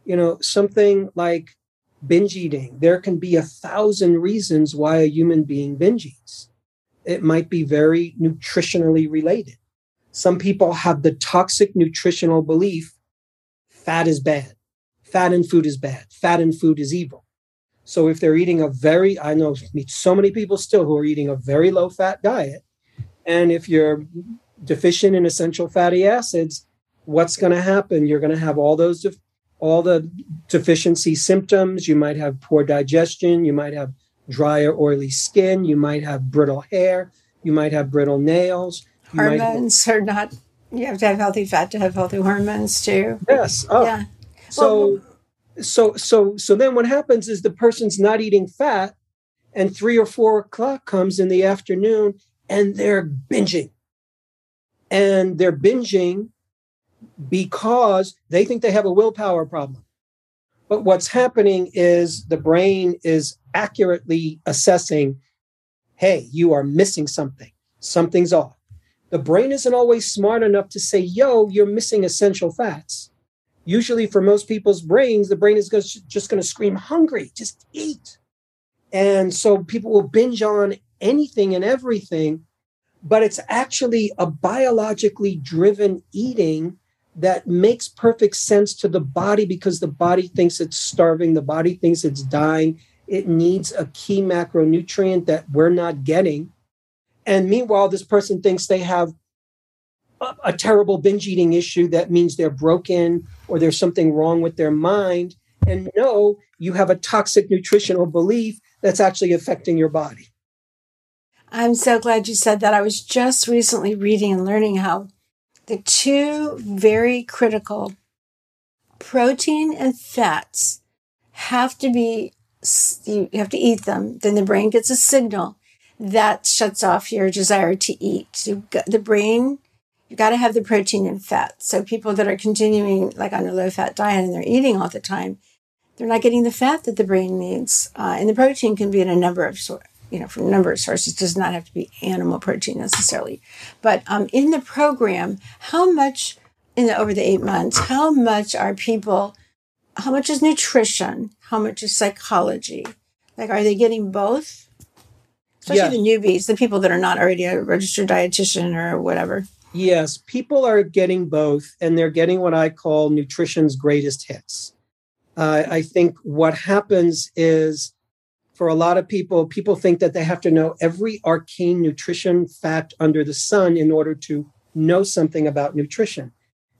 You know, something like binge eating, there can be a thousand reasons why a human being binge eats. It might be very nutritionally related. Some people have the toxic nutritional belief fat is bad, fat in food is bad, fat in food is evil. So if they're eating a very, I know meet so many people still who are eating a very low fat diet. And if you're deficient in essential fatty acids, what's going to happen? You're going to have all those, all the deficiency symptoms. You might have poor digestion. You might have dry or oily skin. You might have brittle hair. You might have brittle nails. Hormones have, are not, you have to have healthy fat to have healthy hormones too. Yes. Oh. Yeah. So, well, so so so then what happens is the person's not eating fat and three or four o'clock comes in the afternoon and they're binging and they're binging because they think they have a willpower problem. But what's happening is the brain is accurately assessing hey you are missing something. Something's off. The brain isn't always smart enough to say yo you're missing essential fats. Usually for most people's brains, the brain is just going to scream hungry, just eat. And so people will binge on anything and everything, but it's actually a biologically driven eating that makes perfect sense to the body because the body thinks it's starving, the body thinks it's dying. It needs a key macronutrient that we're not getting. And meanwhile, this person thinks they have a, a terrible binge eating issue that means they're broken or there's something wrong with their mind. And no, you have a toxic nutritional belief that's actually affecting your body. I'm so glad you said that. I was just recently reading and learning how the two very critical protein and fats have to be you have to eat them then the brain gets a signal that shuts off your desire to eat so the brain you got to have the protein and fat. So people that are continuing like on a low fat diet and they're eating all the time, they're not getting the fat that the brain needs. Uh, and the protein can be in a number of you know, from a number of sources. It does not have to be animal protein necessarily. But um, in the program, how much in the, over the eight months, how much are people, how much is nutrition? How much is psychology? Like, are they getting both? Especially yeah. the newbies, the people that are not already a registered dietitian or whatever. Yes, people are getting both, and they're getting what I call nutrition's greatest hits. Uh, I think what happens is for a lot of people, people think that they have to know every arcane nutrition fact under the sun in order to know something about nutrition.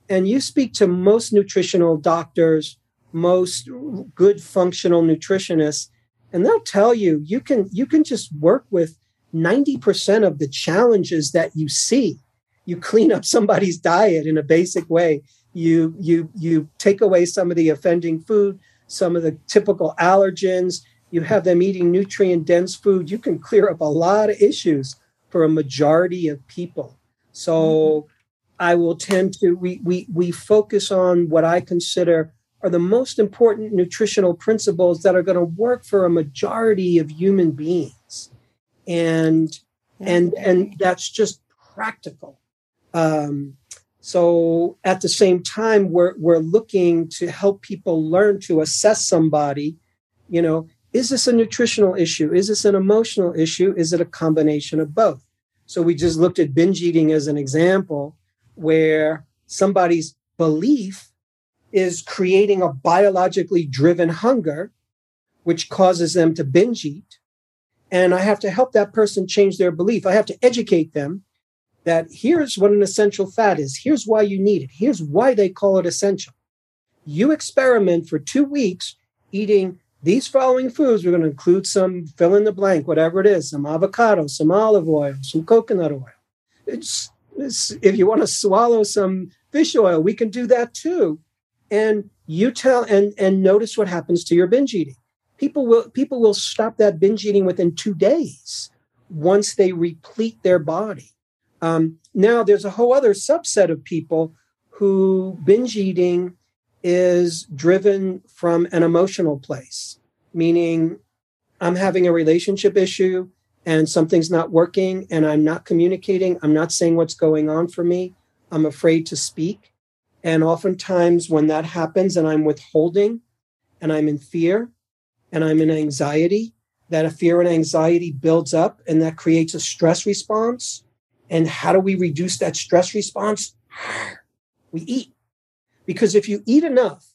And you speak to most nutritional doctors, most good functional nutritionists, and they'll tell you you can you can just work with 90% of the challenges that you see you clean up somebody's diet in a basic way. You you you take away some of the offending food, some of the typical allergens. You have them eating nutrient dense food. You can clear up a lot of issues for a majority of people. So mm-hmm. I will tend to we we we focus on what I consider are the most important nutritional principles that are going to work for a majority of human beings. and and and that's just practical um, so at the same time we're we're looking to help people learn to assess somebody you know is this a nutritional issue is this an emotional issue is it a combination of both so we just looked at binge eating as an example where somebody's belief is creating a biologically driven hunger which causes them to binge eat and I have to help that person change their belief. I have to educate them that here's what an essential fat is. Here's why you need it. Here's why they call it essential. You experiment for two weeks eating these following foods. We're going to include some fill in the blank, whatever it is, some avocado, some olive oil, some coconut oil. It's, it's, if you want to swallow some fish oil, we can do that too. And you tell and and notice what happens to your binge eating people will people will stop that binge eating within two days once they replete their body. Um, now there's a whole other subset of people who binge eating is driven from an emotional place, meaning I'm having a relationship issue and something's not working and I'm not communicating. I'm not saying what's going on for me. I'm afraid to speak. And oftentimes, when that happens and I'm withholding and I'm in fear, and I'm in anxiety, that a fear and anxiety builds up and that creates a stress response. And how do we reduce that stress response? (sighs) We eat. Because if you eat enough,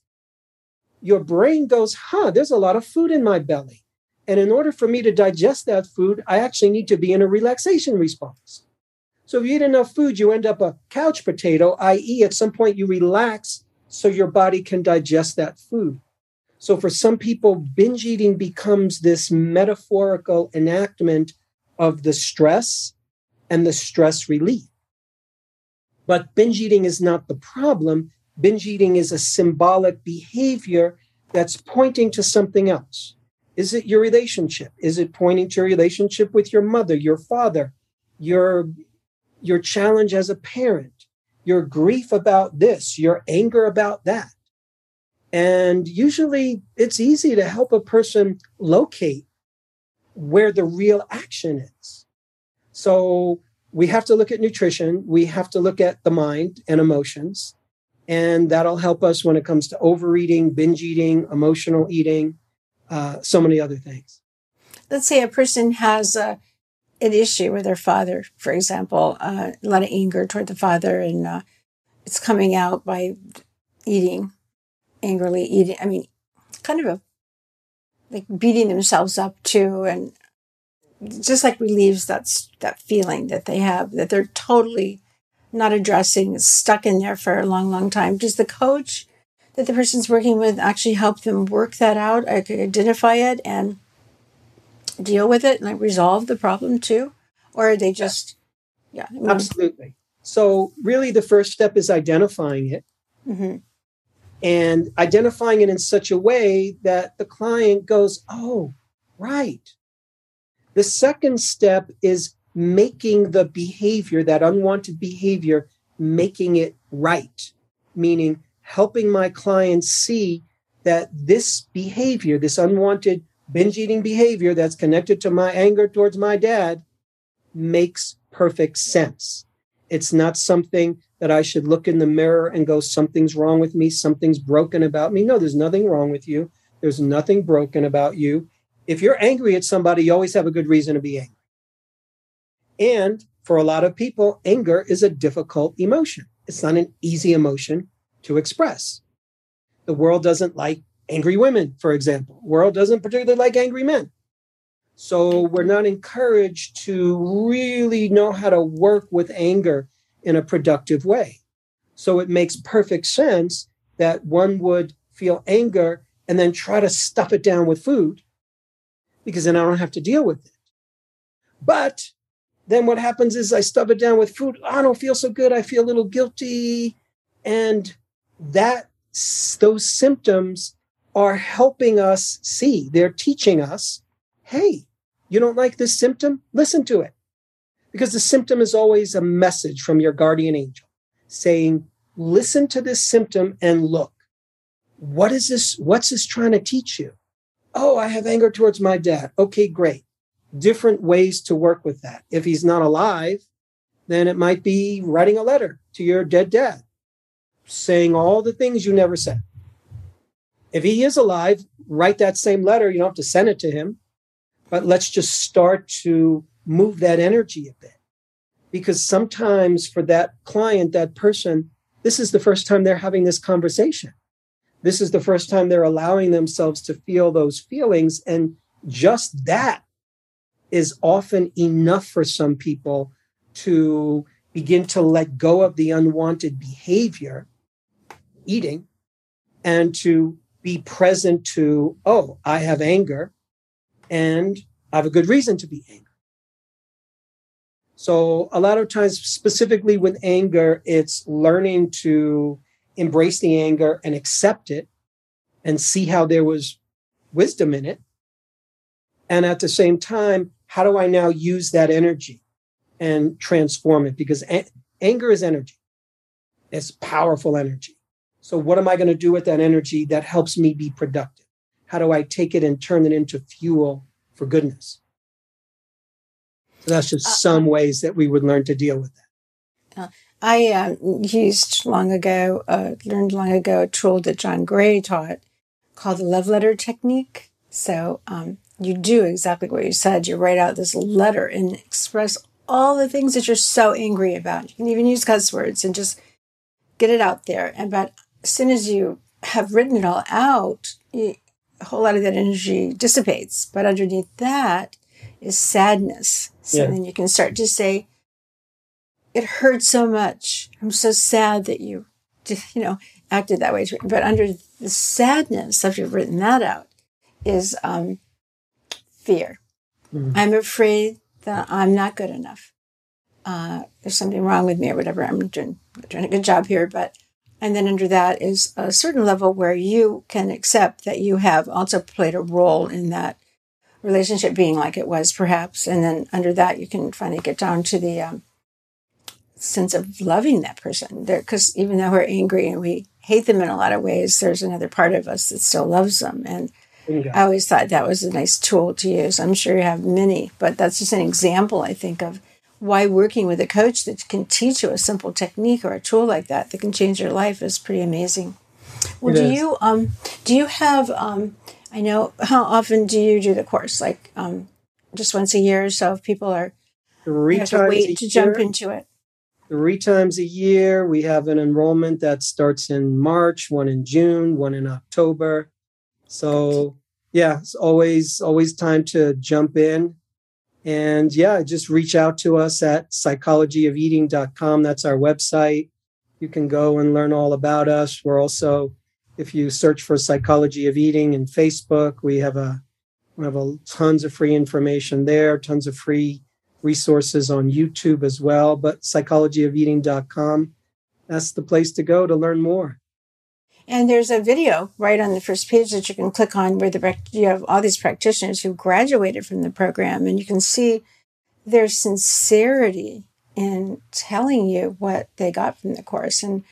your brain goes, huh, there's a lot of food in my belly. And in order for me to digest that food, I actually need to be in a relaxation response. So if you eat enough food, you end up a couch potato, i.e., at some point you relax so your body can digest that food. So for some people, binge eating becomes this metaphorical enactment of the stress and the stress relief. But binge eating is not the problem. Binge eating is a symbolic behavior that's pointing to something else. Is it your relationship? Is it pointing to your relationship with your mother, your father, your, your challenge as a parent, your grief about this, your anger about that? And usually it's easy to help a person locate where the real action is. So we have to look at nutrition, we have to look at the mind and emotions. And that'll help us when it comes to overeating, binge eating, emotional eating, uh, so many other things. Let's say a person has a, an issue with their father, for example, uh, a lot of anger toward the father, and uh, it's coming out by eating angrily eating. I mean, kind of a like beating themselves up too, and just like relieves that that feeling that they have that they're totally not addressing, stuck in there for a long, long time. Does the coach that the person's working with actually help them work that out, identify it, and deal with it, and like resolve the problem too, or are they just yeah? I mean, Absolutely. So really, the first step is identifying it. Mm-hmm and identifying it in such a way that the client goes, oh, right. The second step is making the behavior, that unwanted behavior, making it right, meaning helping my clients see that this behavior, this unwanted binge eating behavior that's connected to my anger towards my dad, makes perfect sense. It's not something that I should look in the mirror and go, something's wrong with me, something's broken about me. No, there's nothing wrong with you. There's nothing broken about you. If you're angry at somebody, you always have a good reason to be angry. And for a lot of people, anger is a difficult emotion. It's not an easy emotion to express. The world doesn't like angry women, for example. The world doesn't particularly like angry men. So we're not encouraged to really know how to work with anger in a productive way. So it makes perfect sense that one would feel anger and then try to stuff it down with food because then I don't have to deal with it. But then what happens is I stuff it down with food. Ah, I don't feel so good. I feel a little guilty. And that those symptoms are helping us see, they're teaching us, hey, you don't like this symptom? Listen to it because the symptom is always a message from your guardian angel saying, listen to this symptom and look. What is this? What's this trying to teach you? Oh, I have anger towards my dad. Okay, great. Different ways to work with that. If he's not alive, then it might be writing a letter to your dead dad, saying all the things you never said. If he is alive, write that same letter. You don't have to send it to him, but let's just start to move that energy a bit. Because sometimes for that client, that person, this is the first time they're having this conversation. This is the first time they're allowing themselves to feel those feelings. And just that is often enough for some people to begin to let go of the unwanted behavior, eating, and to be present to, oh, I have anger and I have a good reason to be angry. So, a lot of times, specifically with anger, it's learning to embrace the anger and accept it and see how there was wisdom in it. And at the same time, how do I now use that energy and transform it? Because a- anger is energy, it's powerful energy. So, what am I going to do with that energy that helps me be productive? How do I take it and turn it into fuel for goodness? So that's just uh, some ways that we would learn to deal with that. Uh, I uh, used long ago, uh, learned long ago, a tool that John Gray taught called the love letter technique. So um, you do exactly what you said. You write out this letter and express all the things that you're so angry about. You can even use cuss words and just get it out there. And but as soon as you have written it all out, you, a whole lot of that energy dissipates. But underneath that is sadness. So yeah. then you can start to say, it hurts so much. I'm so sad that you, (laughs) you know, acted that way. But under the sadness, after you've written that out, is um, fear. Mm-hmm. I'm afraid that I'm not good enough. Uh, there's something wrong with me or whatever. I'm doing, doing a good job here, but and then under that is a certain level where you can accept that you have also played a role in that relationship being like it was, perhaps. And then under that, you can finally get down to the um, sense of loving that person. Because even though we're angry and we hate them in a lot of ways, there's another part of us that still loves them. And I always thought that was a nice tool to use. I'm sure you have many, but that's just an example, I think, of why working with a coach that can teach you a simple technique or a tool like that that can change your life is pretty amazing. Well, it do is. you um do you have um I know how often do you do the course? Like um just once a year or so if people are three times to wait to jump into it. Three times a year. We have an enrollment that starts in March, one in June, one in October. So yeah, it's always always time to jump in and yeah, just reach out to us at psychologyofeating.com. That's our website. You can go and learn all about us. We're also, if you search for Psychology of Eating in Facebook, we have a we have a, tons of free information there, tons of free resources on YouTube as well. But psychologyofeating.com, that's the place to go to learn more. And there's a video right on the first page that you can click on where the you have all these practitioners who graduated from the program, and you can see their sincerity in telling you what they got from the course. And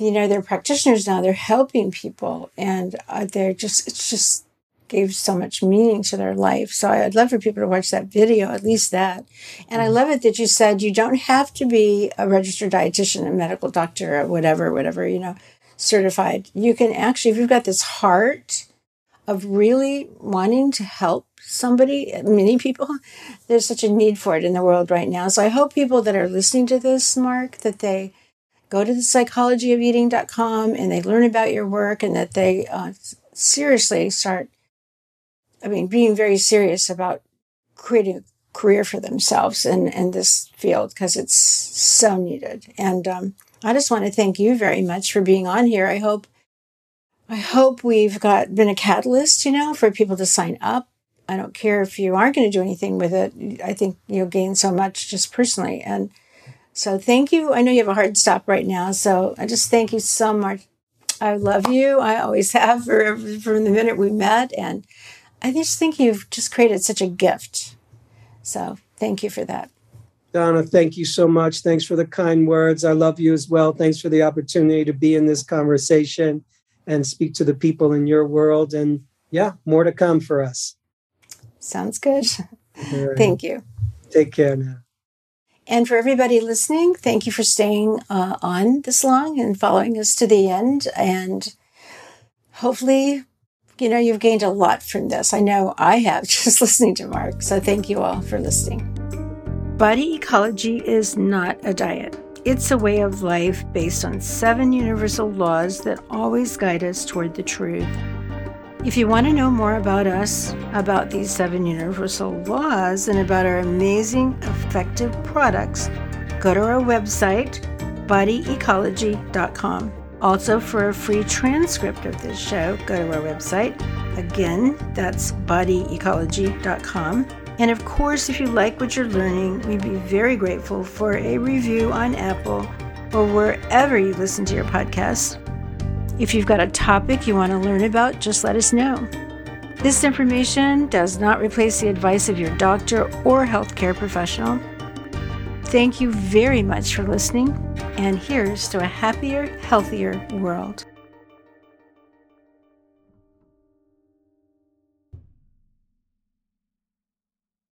you know, they're practitioners now; they're helping people, and uh, they're just it's just gave so much meaning to their life. So I'd love for people to watch that video, at least that. And I mm-hmm. love it that you said you don't have to be a registered dietitian, a medical doctor, or whatever, whatever, you know certified, you can actually, if you've got this heart of really wanting to help somebody, many people, (laughs) there's such a need for it in the world right now. So I hope people that are listening to this, Marc, that they go to the psychologyofeating.com and they learn about your work and that they uh, seriously start, I mean, being very serious about creating a career for themselves in, in this field because it's so needed. And um, I just want to thank you very much for being on here. I hope I hope we've got been a catalyst, you know, for people to sign up. I don't care if you aren't going to do anything with it. I think you'll gain so much just personally. And so thank you. I know you have a hard stop right now. So I just thank you so much. I love you. I always (laughs) have for, from the minute we met. And I just think you've just created such a gift. So thank you for that. Donna, thank you so much. Thanks for the kind words. I love you as well. Thanks for the opportunity to be in this conversation and speak to the people in your world. And yeah, more to come for us. Sounds good. (laughs) Right. Thank you. Take care now. And for everybody listening, thank you for staying uh, on this long and following us to the end. And hopefully, you know, you've gained a lot from this. I know I have (laughs) just listening to Marc. So thank you all for listening. Body ecology is not a diet. It's a way of life based on seven universal laws that always guide us toward the truth. If you want to know more about us, about these seven universal laws, and about our amazing, effective products, go to our website, bodyecology.com. Also, for a free transcript of this show, go to our website. Again, that's bodyecology.com. And of course, if you like what you're learning, we'd be very grateful for a review on Apple or wherever you listen to your podcast. If you've got a topic you want to learn about, just let us know. This information does not replace the advice of your doctor or healthcare professional. Thank you very much for listening, and here's to a happier, healthier world.